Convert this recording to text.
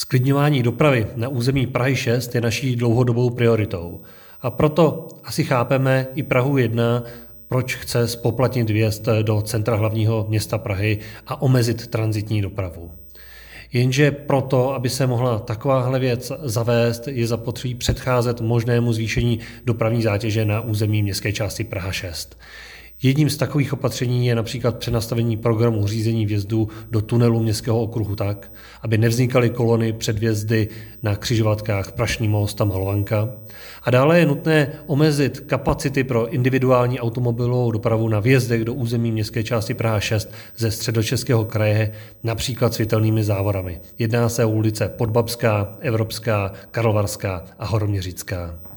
Sklidňování dopravy na území Prahy 6 je naší dlouhodobou prioritou. A proto asi chápeme i Prahu 1, proč chce spoplatnit vjezd do centra hlavního města Prahy a omezit transitní dopravu. Jenže proto, aby se mohla takováhle věc zavést, je zapotřebí předcházet možnému zvýšení dopravní zátěže na území městské části Praha 6. Jedním z takových opatření je například přenastavení programu řízení vjezdu do tunelu městského okruhu tak, aby nevznikaly kolony před vjezdy na křižovatkách Prašný most a Malovanka. A dále je nutné omezit kapacity pro individuální automobilovou dopravu na vjezdech do území městské části Praha 6 ze středočeského kraje, například světelnými závorami. Jedná se o ulice Podbabská, Evropská, Karlovarská a Horoměřická.